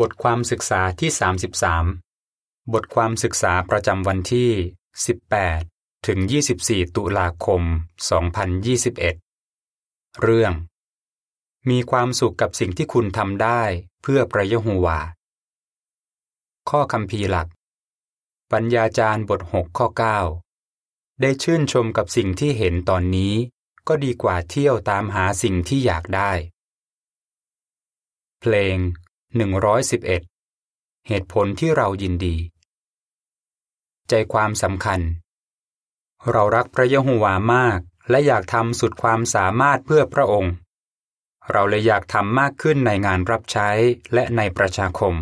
บทความศึกษาที่ 33 บทความศึกษาประจำวันที่ 18 ถึง 24 ตุลาคม 2021 เรื่อง มีความสุขกับสิ่งที่คุณทำได้เพื่อพระยะโฮวา ข้อคำพีหลัก ปัญญาจารย์บท 6 ข้อ 9 ได้ชื่นชมกับสิ่งที่เห็นตอนนี้ ก็ดีกว่าเที่ยวตามหาสิ่งที่อยากได้ เพลง 111 เหตุผลที่เรายินดี ใจความสำคัญ เรารักพระยะโฮวามากและอยากทำสุดความสามารถเพื่อพระองค์ เราเลยอยากทำมากขึ้นในงานรับใช้และในประชาคม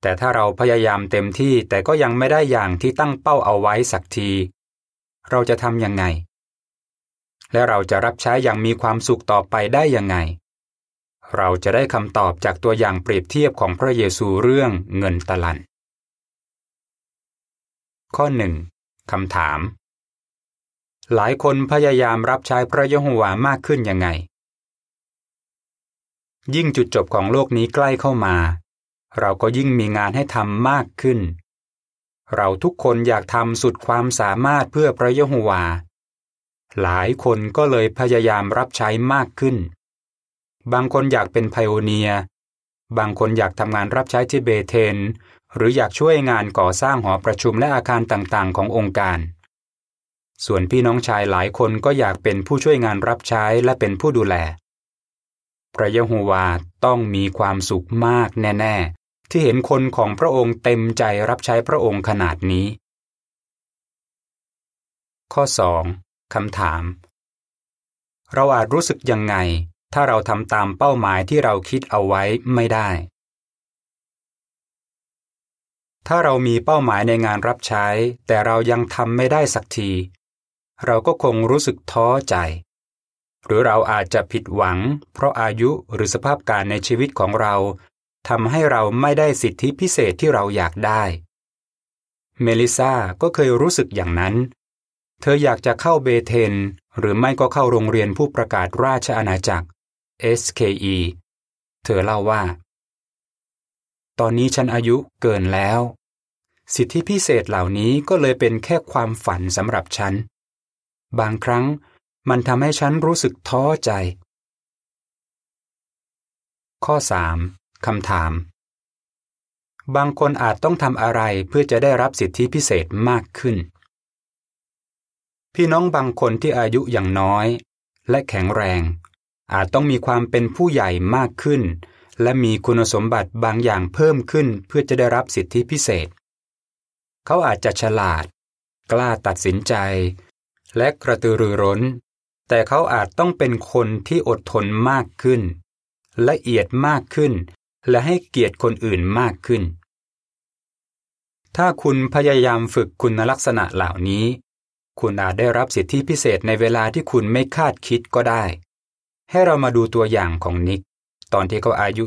แต่ถ้าเราพยายามเต็มที่แต่ก็ยังไม่ได้อย่างที่ตั้งเป้าเอาไว้สักที เราจะทำยังไง และเราจะรับใช้อย่างมีความสุขต่อไปได้ยังไง เราจะได้คำตอบจากตัวอย่างเปรียบเทียบของพระเยซูเรื่องเงินตะลัน ข้อหนึ่งคำถาม หลายคนพยายามรับใช้พระยะโฮวามากขึ้นยังไง ยิ่งจุดจบของโลกนี้ใกล้เข้ามา เราก็ยิ่งมีงานให้ทำมากขึ้น เราทุกคนอยากทำสุดความสามารถเพื่อพระยะโฮวา หลายคนก็เลยพยายามรับใช้มากขึ้น บางคนอยากเป็นไพโอเนีย บางคนอยากทำงานรับใช้ที่เบเทน หรืออยากช่วยงานก่อสร้างหอประชุมและอาคารต่างๆ ขององค์การ ส่วนพี่น้องชายหลายคนก็อยากเป็นผู้ช่วยงานรับใช้และเป็นผู้ดูแล พระยะโฮวาต้องมีความสุขมากแน่ ๆ ที่เห็นคนของพระองค์เต็มใจรับใช้พระองค์ขนาดนี้ ข้อ 2. คำถาม เราอาจรู้สึกยังไง ถ้าเราทำตามเป้าหมายที่เราคิดเอาไว้ไม่ได้ ถ้าเรามีเป้าหมายในงานรับใช้ แต่เรายังทำไม่ได้สักที เราก็คงรู้สึกท้อใจ หรือเราอาจจะผิดหวัง เพราะอายุหรือสภาพการในชีวิตของเราทำให้เราไม่ได้สิทธิพิเศษที่เราอยากได้ เมลิซาก็เคยรู้สึกอย่างนั้น เธออยากจะเข้าเบเทน หรือไม่ก็เข้าโรงเรียนผู้ประกาศราชอาณาจักร SKE เธอเล่าว่า ตอนนี้ฉันอายุเกินแล้ว สิทธิพิเศษเหล่านี้ก็เลยเป็นแค่ความฝันสำหรับฉัน บางครั้งมันทำให้ฉันรู้สึกท้อใจ ข้อ 3. คำถาม บางคนอาจต้องทำอะไรเพื่อจะได้รับสิทธิพิเศษมากขึ้น พี่น้องบางคนที่อายุอย่างน้อย และแข็งแรง อาจต้องมีความเป็นผู้ใหญ่มากขึ้น และมีคุณสมบัติบางอย่างเพิ่มขึ้นเพื่อจะได้รับสิทธิพิเศษ เขาอาจจะฉลาด กล้าตัดสินใจ และกระตือรือร้น แต่เขาอาจต้องเป็นคนที่อดทนมากขึ้น ละเอียดมากขึ้น และให้เกียรติคนอื่นมากขึ้น ถ้าคุณพยายามฝึกคุณลักษณะเหล่านี้ คุณอาจได้รับสิทธิพิเศษในเวลาที่คุณไม่คาดคิดก็ได้ ให้เรามาดูตัวอย่างของนิก ตอนที่เขาอายุ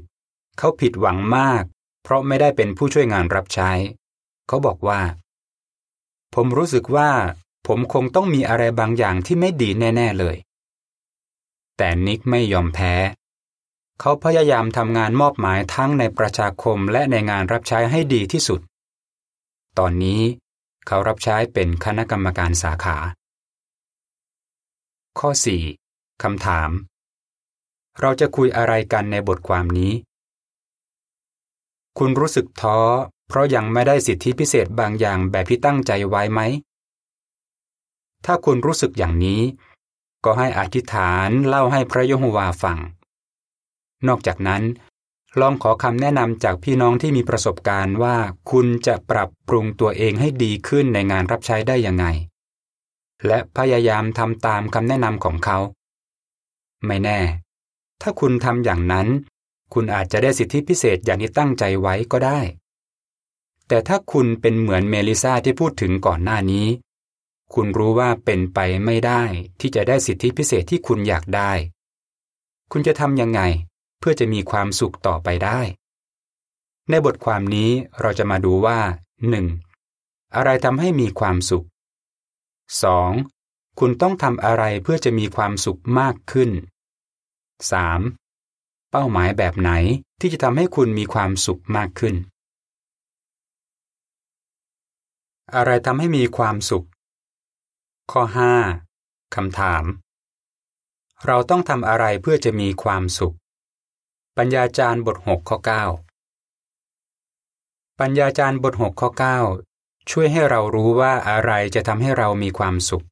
20 เขาผิดหวังมาก เพราะไม่ได้เป็นผู้ช่วยงานรับใช้ เขาบอกว่า ผมรู้สึกว่า ผมคงต้องมีอะไรบางอย่างที่ไม่ดีแน่ ๆเลย แต่นิกไม่ยอมแพ้ เขาพยายามทำงานมอบหมายทั้งในประชาคมและในงานรับใช้ให้ดีที่สุด ตอนนี้เขารับใช้เป็นคณะกรรมการสาขา ข้อ 4 คำถาม เราจะคุยอะไรกันในบทความนี้ คุณรู้สึกท้อ เพราะยังไม่ได้สิทธิพิเศษบางอย่างแบบที่ตั้งใจไว้ไหม ถ้าคุณรู้สึกอย่างนี้ ก็ให้อธิษฐานเล่าให้พระยโฮวาฟัง นอกจากนั้น ลองขอคำแนะนำจากพี่น้องที่มีประสบการณ์ว่า คุณจะปรับปรุงตัวเองให้ดีขึ้นในงานรับใช้ได้ยังไงและพยายามทำตามคำแนะนำของเขา ไม่แน่ ถ้าคุณทำอย่างนั้น คุณอาจจะได้สิทธิพิเศษอย่างที่ตั้งใจไว้ก็ได้ แต่ถ้าคุณเป็นเหมือนเมลิซาที่พูดถึงก่อนหน้านี้ คุณรู้ว่าเป็นไปไม่ได้ที่จะได้สิทธิพิเศษที่คุณอยากได้ คุณจะทำยังไงเพื่อจะมีความสุขต่อไปได้ ในบทความนี้เราจะมาดูว่า 1. อะไรทำให้มีความสุข 2. คุณต้องทำอะไรเพื่อจะมีความสุขมากขึ้น 3. เป้าหมายแบบไหนที่จะทำให้คุณมีความสุขมากขึ้น อะไรทำให้มีความสุข ข้อ 5. คำถาม เราต้องทำอะไรเพื่อจะมีความสุข ปัญญาจารย์บท 6 ข้อ 9 ปัญญาจารย์บท 6 ข้อ 9 ช่วยให้เรารู้ว่าอะไรจะทำให้เรามีความสุข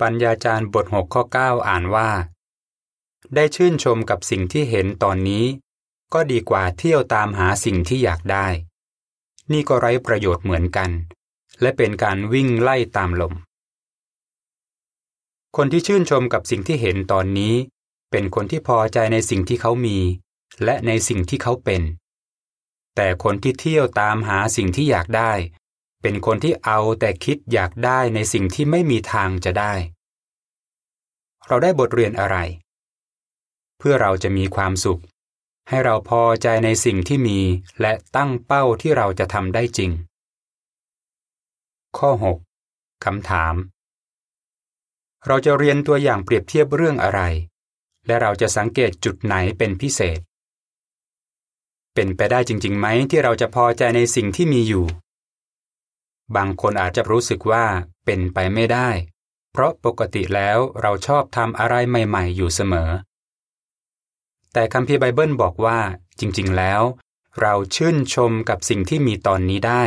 ปัญญาจารย์บท6ข้อ 9 อ่านว่า ได้ชื่นชมกับสิ่งที่เห็นตอนนี้ ก็ดีกว่าเที่ยวตามหาสิ่งที่อยากได้ นี่ก็ไร้ประโยชน์เหมือนกัน และเป็นการวิ่งไล่ตามลม คนที่ชื่นชมกับสิ่งที่เห็นตอนนี้ เป็นคนที่พอใจในสิ่งที่เขามี และในสิ่งที่เขาเป็น แต่คนที่เที่ยวตามหาสิ่งที่อยากได้ เป็นคนที่เอาแต่คิดอยากได้ในสิ่งที่ไม่มีทางจะได้ เราได้บทเรียนอะไร เพื่อเราจะมีความสุข ให้เราพอใจในสิ่งที่มีและตั้งเป้าที่เราจะทำได้จริง ข้อ 6. คำถาม เราจะเรียนตัวอย่างเปรียบเทียบเรื่องอะไร และเราจะสังเกตจุดไหนเป็นพิเศษ เป็นไปได้จริงๆไหมที่เราจะพอใจในสิ่งที่มีอยู่ บางคนอาจจะรู้สึกว่าเป็นไปไม่ได้ เพราะปกติแล้วเราชอบทำอะไรใหม่ ๆ อยู่เสมอ แต่คัมภีร์ไบเบิลบอกว่า จริง ๆ แล้ว เราชื่นชมกับสิ่งที่มีตอนนี้ได้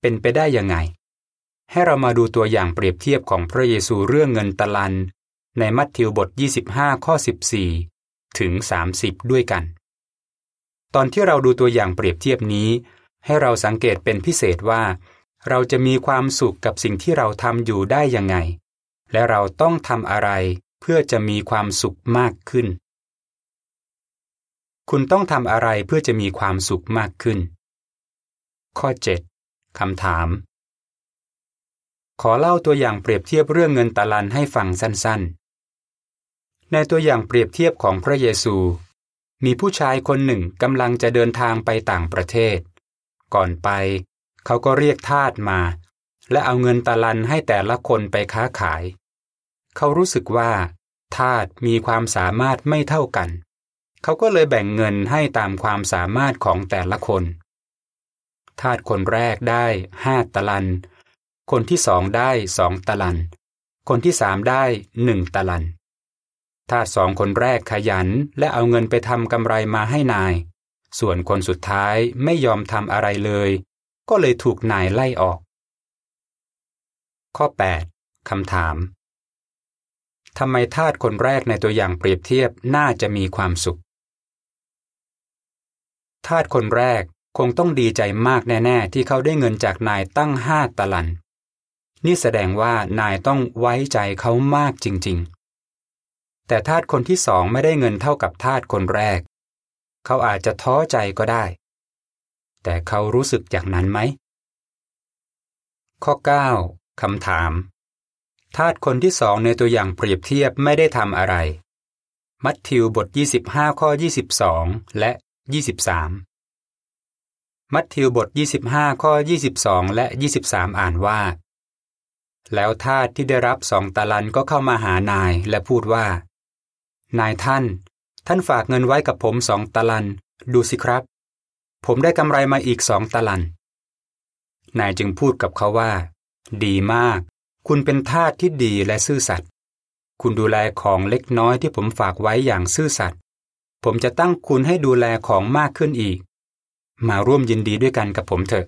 เป็นไปได้ยังไง ให้เรามาดูตัวอย่างเปรียบเทียบของพระเยซูเรื่องเงินตะลัน ในมัทธิวบท 25 ข้อ 14 ถึง 30 ด้วยกัน ตอนที่เราดูตัวอย่างเปรียบเทียบนี้ ให้เราสังเกตเป็นพิเศษว่า เราจะมีความสุขกับสิ่งที่เราทำอยู่ได้ยังไง และเราต้องทำอะไรเพื่อจะมีความสุขมากขึ้น คุณต้องทำอะไรเพื่อจะมีความสุขมากขึ้น ข้อ 7คำถาม ขอเล่าตัวอย่างเปรียบเทียบเรื่องเงินตะลันให้ฟังสั้นๆ ในตัวอย่างเปรียบเทียบของพระเยซู มีผู้ชายคนหนึ่งกำลังจะเดินทางไปต่างประเทศ ก่อนไป เขาก็เรียกทาสมา และเอาเงินตะลันให้แต่ละคนไปค้าขาย เขารู้สึกว่าทาสมีความสามารถไม่เท่ากัน เขาก็เลยแบ่งเงินให้ตามความสามารถของแต่ละคน ทาสคนแรกได้ห้าตะลัน คนที่สองได้สองตะลัน คนที่สามได้หนึ่งตะลัน ทาสสองคนแรกขยันและเอาเงินไปทำกำไรมาให้นาย ส่วนคนสุดท้ายไม่ยอมทำอะไรเลย ก็เลยถูกนายไล่ออก ข้อ 8 คำถามทำไมทาสคนแรกในตัวอย่างเปรียบเทียบน่าจะมีความสุข ทาสคนแรกคงต้องดีใจมากแน่ๆ ที่เขาได้เงินจากนายตั้งห้าตะลัน นี่แสดงว่านายต้องไว้ใจเขามากจริงๆ แต่ทาสคนที่สองไม่ได้เงินเท่ากับทาสคนแรก เขาอาจจะท้อใจก็ได้ แต่เขารู้สึกอย่างนั้นไหม ข้อ 9คำถาม ทาสคนที่สองในตัวอย่างเปรียบเทียบไม่ได้ทำอะไร มัทธิวบท 25 ข้อ 22 และ 23 มัทธิวบท 25 ข้อ 22 และ 23 อ่านว่า แล้วทาสที่ได้รับสองตะลันก็เข้ามาหานายและพูดว่า นายท่าน ท่านฝากเงินไว้กับผมสองตะลัน ดูสิครับ ผมได้กำไรมาอีกสองตะลัน นายจึงพูดกับเขาว่า ดีมาก คุณเป็นทาสที่ดีและซื่อสัตย์คุณดูแลของเล็กน้อยที่ผมฝากไว้อย่างซื่อสัตย์ ผมจะตั้งคุณให้ดูแลของมากขึ้นอีก มาร่วมยินดีด้วยกันกับผมเถอะ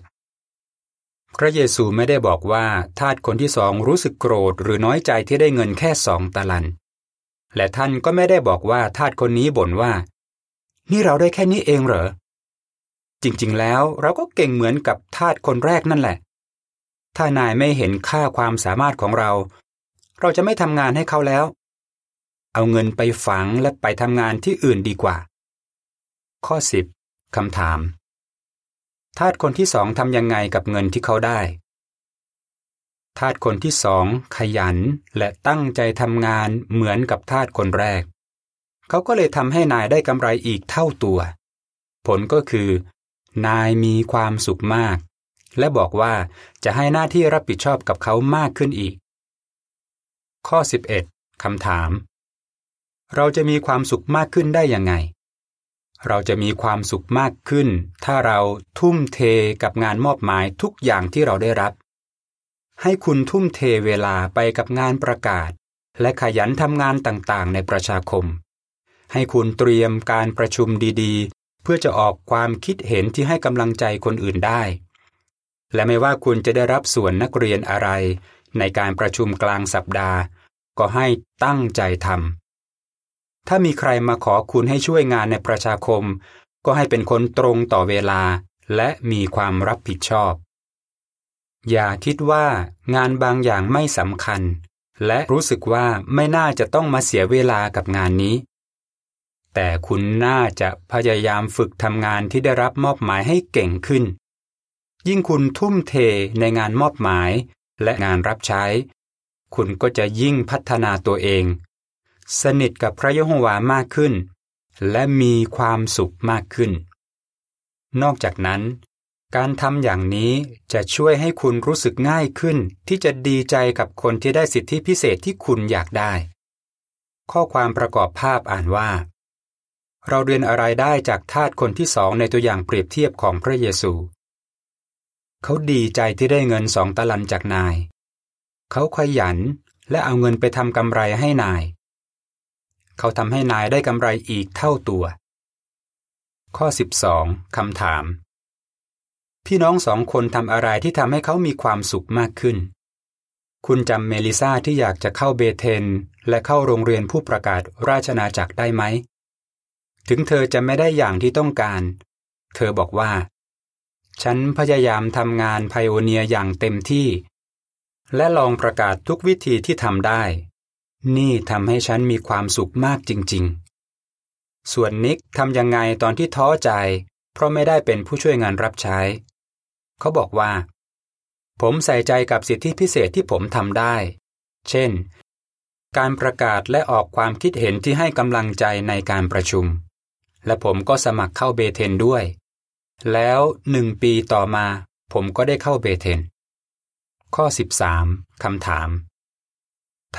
พระเยซูไม่ได้บอกว่าทาสคนที่สองรู้สึกโกรธหรือน้อยใจที่ได้เงินแค่สองตะลัน และท่านก็ไม่ได้บอกว่าทาสคนนี้บ่นว่า นี่เราได้แค่นี้เองเหรอ จริงๆ แล้วเราก็เก่งเหมือนกับทาสคนแรกนั่นแหละ ถ้านายไม่เห็นค่าความสามารถของเรา เราจะไม่ทำงานให้เขาแล้ว เอาเงินไปฝังและไปทำงานที่อื่นดีกว่า ข้อ 10คำถาม ทาสคนที่สองทำยังไงกับเงินที่เขาได้ ทาสคนที่สองขยันและตั้งใจทำงานเหมือนกับทาสคนแรก เขาก็เลยทำให้นายได้กำไรอีกเท่าตัว ผลก็คือ นายมีความสุขมาก และบอกว่าจะให้หน้าที่รับผิดชอบกับเขามากขึ้นอีก ข้อ 11คำถาม เราจะมีความสุขมากขึ้นได้ยังไง เราจะมีความสุขมากขึ้น ถ้าเราทุ่มเทกับงานมอบหมายทุกอย่างที่เราได้รับ ให้คุณทุ่มเทเวลาไปกับงานประกาศ และขยันทำงานต่างๆ ในประชาคม ให้คุณเตรียมการประชุมดีๆ เพื่อจะออกความคิดเห็นที่ให้กำลังใจคนอื่นได้ และไม่ว่าคุณจะได้รับส่วนนักเรียนอะไร ในการประชุมกลางสัปดาห์ ก็ให้ตั้งใจทำ ถ้ามีใครมาขอคุณให้ช่วยงานในประชาคม ก็ให้เป็นคนตรงต่อเวลา และมีความรับผิดชอบ อย่าคิดว่างานบางอย่างไม่สำคัญ และรู้สึกว่าไม่น่าจะต้องมาเสียเวลากับงานนี้ แต่คุณน่าจะพยายามฝึกทำงานที่ได้รับมอบหมายให้เก่งขึ้น ยิ่งคุณทุ่มเทในงานมอบหมายและงานรับใช้ คุณก็จะยิ่งพัฒนาตัวเอง สนิทกับพระยะโฮวามากขึ้น และมีความสุขมากขึ้น นอกจากนั้น การทำอย่างนี้จะช่วยให้คุณรู้สึกง่ายขึ้น ที่จะดีใจกับคนที่ได้สิทธิพิเศษที่คุณอยากได้ ข้อความประกอบภาพอ่านว่า เราเรียนอะไรได้จากทาสคนที่สองในตัวอย่างเปรียบเทียบของพระเยซู เขาดีใจที่ได้เงินสองตะลันจากนาย เขาขยันและเอาเงินไปทำกำไรให้นาย เขาทำให้นายได้กำไรอีกเท่าตัว ข้อ 12คำถาม พี่น้องสองคนทำอะไรที่ทำให้เขามีความสุขมากขึ้น คุณจำเมลิซาที่อยากจะเข้าเบเทน และเข้าโรงเรียนผู้ประกาศราชนาจักรได้ไหม ถึงเธอจะไม่ได้อย่างที่ต้องการ เธอบอกว่า ฉันพยายามทำงานไพโอเนียอย่างเต็มที่ และลองประกาศทุกวิธีที่ทำได้ นี่ทำให้ฉันมีความสุขมากจริง ๆ ส่วนนิกทำยังไงตอนที่ท้อใจ เพราะไม่ได้เป็นผู้ช่วยงานรับใช้ เขาบอกว่า ผมใส่ใจกับสิทธิพิเศษที่ผมทำได้ เช่น การประกาศและออกความคิดเห็นที่ให้กำลังใจในการประชุม และผมก็สมัครเข้าเบเทนด้วย แล้วหนึ่งปีต่อมา ผมก็ได้เข้าเบเทน ข้อ 13คำถาม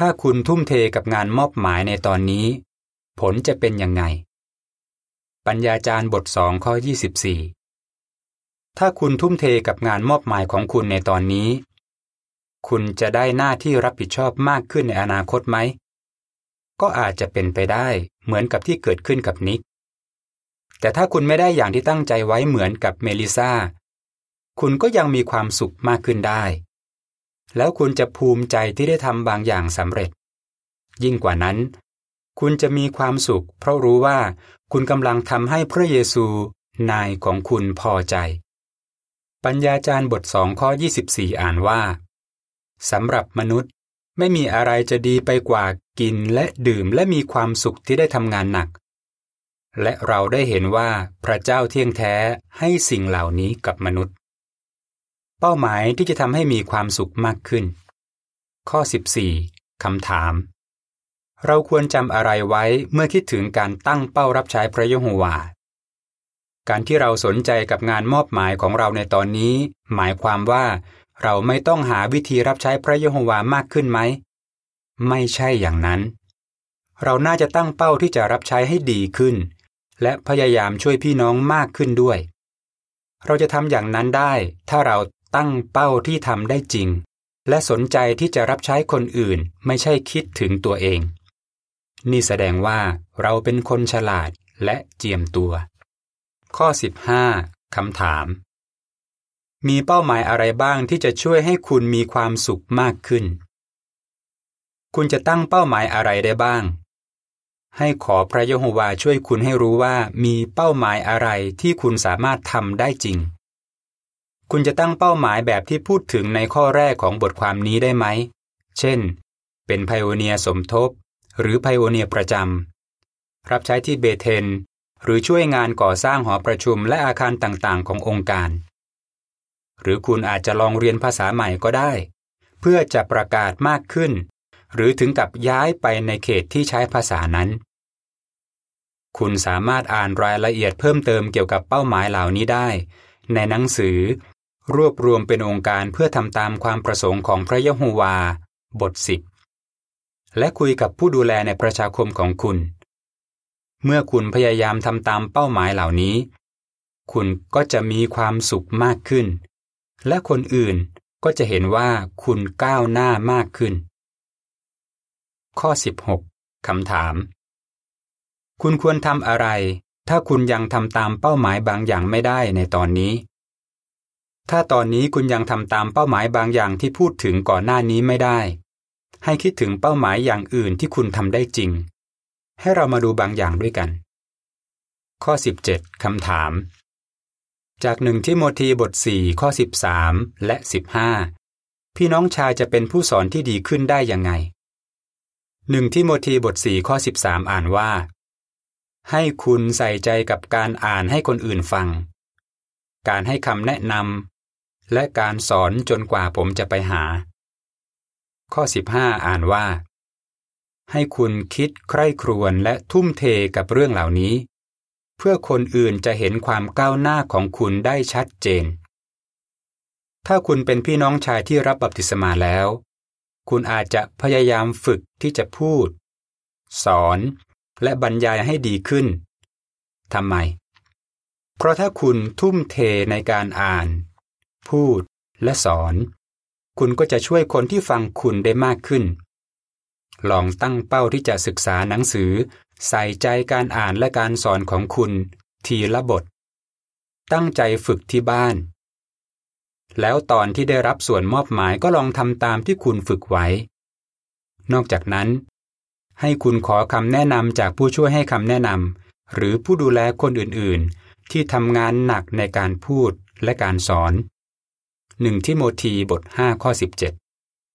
ถ้าคุณทุ่มเทกับงานมอบหมายในตอนนี้ ผลจะเป็นยังไง ปัญญาจารย์บทสองข้อ 24 ถ้าคุณทุ่มเทกับงานมอบหมายของคุณในตอนนี้ คุณจะได้หน้าที่รับผิดชอบมากขึ้นในอนาคตไหม ก็อาจจะเป็นไปได้เหมือนกับที่เกิดขึ้นกับนิก แต่ถ้าคุณไม่ได้อย่างที่ตั้งใจไว้เหมือนกับเมลิซาคุณก็ยังมีความสุขมากขึ้นได้ แล้วคุณจะภูมิใจที่ได้ทำบางอย่างสำเร็จ ยิ่งกว่านั้น คุณจะมีความสุข เพราะรู้ว่าคุณกำลังทำให้พระเยซูนายของคุณพอใจ ปัญญาจารย์บทสองข้อ 24 อ่านว่าสำหรับมนุษย์ไม่มีอะไรจะดีไปกว่ากินและดื่มและมีความสุขที่ได้ทำงานหนัก และเราได้เห็นว่าพระเจ้าเที่ยงแท้ให้สิ่งเหล่านี้กับมนุษย์ เป้าหมายที่จะทำให้มีความสุขมากขึ้น ข้อ 14คำถาม เราควรจำอะไรไว้เมื่อคิดถึงการตั้งเป้ารับใช้พระยโฮวา การที่เราสนใจกับงานมอบหมายของเราในตอนนี้ หมายความว่า เราไม่ต้องหาวิธีรับใช้พระยโฮวามากขึ้นไหม ไม่ใช่อย่างนั้น เราน่าจะตั้งเป้าที่จะรับใช้ให้ดีขึ้น และพยายามช่วยพี่น้องมากขึ้นด้วยเราจะทำอย่างนั้นได้ ถ้าเรา ตั้งเป้าที่ทำได้จริง และสนใจที่จะรับใช้คนอื่นไม่ใช่คิดถึงตัวเอง นี่แสดงว่าเราเป็นคนฉลาดและเจียมตัว ข้อ 15คำถาม มีเป้าหมายอะไรบ้างที่จะช่วยให้คุณมีความสุขมากขึ้น คุณจะตั้งเป้าหมายอะไรได้บ้าง ให้ขอพระยโฮวาช่วยคุณให้รู้ว่ามีเป้าหมายอะไรที่คุณสามารถทำได้จริง คุณจะตั้งเป้าหมายแบบที่พูดถึงในข้อแรกของบทความนี้ได้ไหม เช่น เป็นไพโอเนียสมทบ หรือไพโอเนียประจำ รับใช้ที่เบเทน หรือช่วยงานก่อสร้างหอประชุมและอาคารต่างๆ ขององค์การ หรือคุณอาจจะลองเรียนภาษาใหม่ก็ได้ เพื่อจะประกาศมากขึ้น หรือถึงกับย้ายไปในเขตที่ใช้ภาษานั้น คุณสามารถอ่านรายละเอียดเพิ่มเติมเกี่ยวกับเป้าหมายเหล่านี้ได้ ในหนังสือ รวบรวมเป็นองค์การเพื่อทำตามความประสงค์ของพระยะโฮวา บทสิบและคุยกับผู้ดูแลในประชาคมของคุณ เมื่อคุณพยายามทำตามเป้าหมายเหล่านี้ คุณก็จะมีความสุขมากขึ้น และคนอื่นก็จะเห็นว่าคุณก้าวหน้ามากขึ้น ข้อ 16คำถาม คุณควรทำอะไร ถ้าคุณยังทำตามเป้าหมายบางอย่างไม่ได้ในตอนนี้ ถ้าตอนนี้คุณยังทำตามเป้าหมายบางอย่างที่พูดถึงก่อนหน้านี้ไม่ได้ ให้คิดถึงเป้าหมายอย่างอื่นที่คุณทำได้จริง ให้เรามาดูบางอย่างด้วยกัน ข้อ 17คำถาม จากหนึ่งที่โมธีบท 4 ข้อ 13 และ 15 พี่น้องชายจะเป็นผู้สอนที่ดีขึ้นได้ยังไงหนึ่งที่โมธีบท 4 ข้อ 13 อ่านว่า ให้คุณใส่ใจกับการอ่านให้คนอื่นฟังการให้คำแนะนำ และการสอนจนกว่าผมจะไปหา ข้อ 15 อ่านว่า ให้คุณคิดใคร่ครวญและทุ่มเทกับเรื่องเหล่านี้ เพื่อคนอื่นจะเห็นความก้าวหน้าของคุณได้ชัดเจน ถ้าคุณเป็นพี่น้องชายที่รับบัพติศมาแล้ว คุณอาจจะพยายามฝึกที่จะพูด สอนและบรรยายให้ดีขึ้นทำไม เพราะถ้าคุณทุ่มเทในการอ่าน พูดและสอน คุณก็จะช่วยคนที่ฟังคุณได้มากขึ้น ลองตั้งเป้าที่จะศึกษาหนังสือ ใส่ใจการอ่านและการสอนของคุณ ทีละบท ตั้งใจฝึกที่บ้าน แล้วตอนที่ได้รับส่วนมอบหมายก็ลองทำตามที่คุณฝึกไว้ นอกจากนั้น ให้คุณขอคำแนะนำจากผู้ช่วยให้คำแนะนำหรือผู้ดูแลคนอื่นๆ ที่ทำงานหนักในการพูดและการสอน หนึ่งที่โมธีบท5ข้อ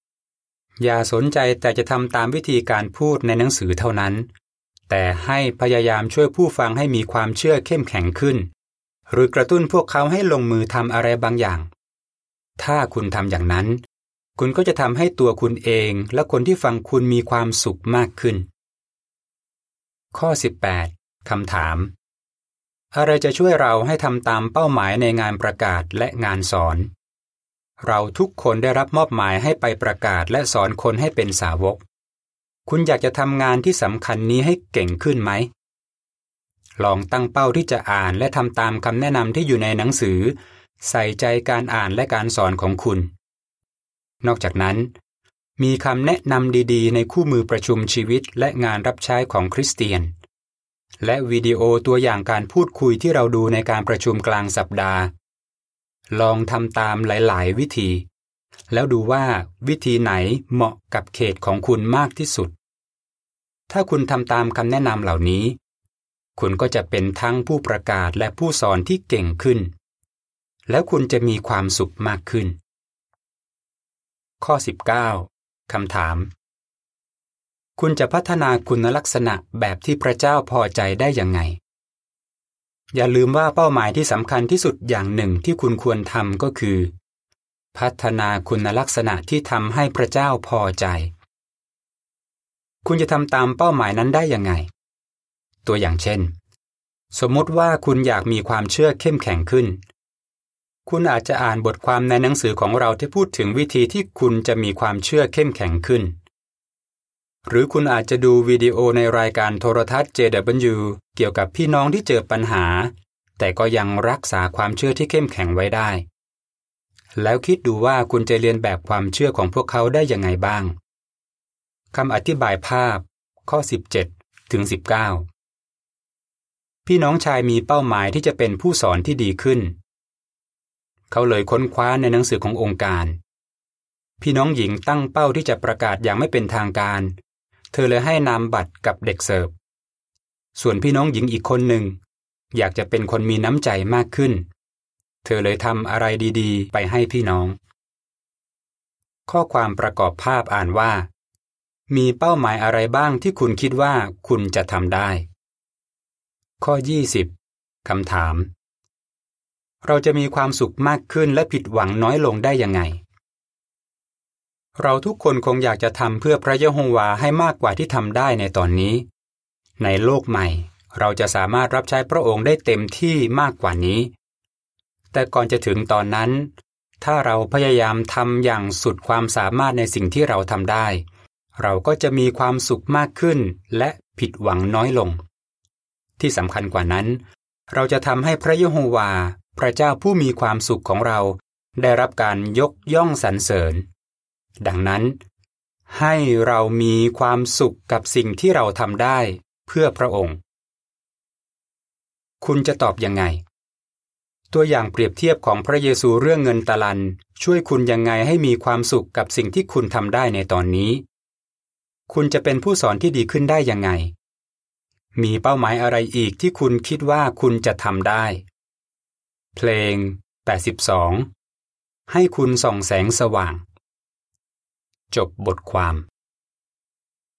17อย่าสนใจแต่จะทำตามวิธีการพูดในหนังสือเท่านั้น แต่ให้พยายามช่วยผู้ฟังให้มีความเชื่อเข้มแข็งขึ้น หรือกระตุ้นพวกเขาให้ลงมือทำอะไรบางอย่าง ถ้าคุณทำอย่างนั้น คุณก็จะทำให้ตัวคุณเองและคนที่ฟังคุณมีความสุขมากขึ้น ข้อ 18คำถาม อะไรจะช่วยเราให้ทำตามเป้าหมายในงานประกาศและงานสอน เราทุกคนได้รับมอบหมายให้ไปประกาศและสอนคนให้เป็นสาวก คุณอยากจะทำงานที่สำคัญนี้ให้เก่งขึ้นไหม ลองตั้งเป้าที่จะอ่านและทำตามคำแนะนำที่อยู่ในหนังสือ ใส่ใจการอ่านและการสอนของคุณ นอกจากนั้น มีคำแนะนำดีๆ ในคู่มือประชุมชีวิตและงานรับใช้ของคริสเตียน และวิดีโอตัวอย่างการพูดคุยที่เราดูในการประชุมกลางสัปดาห์ ลองทำตามหลาย ๆ วิธี แล้วดูว่าวิธีไหนเหมาะกับเขตของคุณมากที่สุด ถ้าคุณทำตามคำแนะนำเหล่านี้ คุณก็จะเป็นทั้งผู้ประกาศและผู้สอนที่เก่งขึ้น แล้วคุณจะมีความสุขมากขึ้น ข้อ 19คำถาม คุณจะพัฒนาคุณลักษณะแบบที่พระเจ้าพอใจได้ยังไง อย่าลืมว่าเป้าหมายที่สำคัญที่สุดอย่างหนึ่งที่คุณควรทำก็คือ พัฒนาคุณลักษณะที่ทำให้พระเจ้าพอใจ คุณจะทำตามเป้าหมายนั้นได้ยังไง ตัวอย่างเช่น สมมติว่าคุณอยากมีความเชื่อเข้มแข็งขึ้น คุณอาจจะอ่านบทความในหนังสือของเราที่พูดถึงวิธีที่คุณจะมีความเชื่อเข้มแข็งขึ้น หรือคุณอาจจะดูวิดีโอในรายการโทรทัศน์ JW เกี่ยวกับพี่น้องที่เจอปัญหา แต่ก็ยังรักษาความเชื่อที่เข้มแข็งไว้ได้ แล้วคิดดูว่าคุณจะเรียนแบบความเชื่อของพวกเขาได้ยังไงบ้างคำอธิบายภาพ ข้อ 17 ถึง 19 พี่น้องชายมีเป้าหมายที่จะเป็นผู้สอนที่ดีขึ้น เขาเลยค้นคว้าในหนังสือขององค์การพี่น้องหญิงตั้งเป้าที่จะประกาศอย่างไม่เป็นทางการ เธอเลยให้นามบัตรกับเด็กเสิร์ฟ ส่วนพี่น้องหญิงอีกคนหนึ่ง อยากจะเป็นคนมีน้ำใจมากขึ้น เธอเลยทำอะไรดีๆ ไปให้พี่น้อง ข้อความประกอบภาพอ่านว่า มีเป้าหมายอะไรบ้างที่คุณคิดว่าคุณจะทำได้ ข้อ 20 คำถาม เราจะมีความสุขมากขึ้นและผิดหวังน้อยลงได้ยังไง เราทุกคนคงอยากจะทำเพื่อพระเยโฮวาให้มากกว่าที่ทำได้ในตอนนี้ ในโลกใหม่ เราจะสามารถรับใช้พระองค์ได้เต็มที่มากกว่านี้ แต่ก่อนจะถึงตอนนั้น ถ้าเราพยายามทำอย่างสุดความสามารถในสิ่งที่เราทำได้ เราก็จะมีความสุขมากขึ้นและผิดหวังน้อยลง ที่สำคัญกว่านั้น เราจะทำให้พระเยโฮวา พระเจ้าผู้มีความสุขของเรา ได้รับการยกย่องสรรเสริญ ดังนั้น ให้เรามีความสุขกับสิ่งที่เราทำได้เพื่อพระองค์ คุณจะตอบยังไง ตัวอย่างเปรียบเทียบของพระเยซูเรื่องเงินตะลัน ช่วยคุณยังไงให้มีความสุขกับสิ่งที่คุณทำได้ในตอนนี้ คุณจะเป็นผู้สอนที่ดีขึ้นได้ยังไง มีเป้าหมายอะไรอีกที่คุณคิดว่าคุณจะทำได้ เพลง 82 ให้คุณส่องแสงสว่าง จบบทความ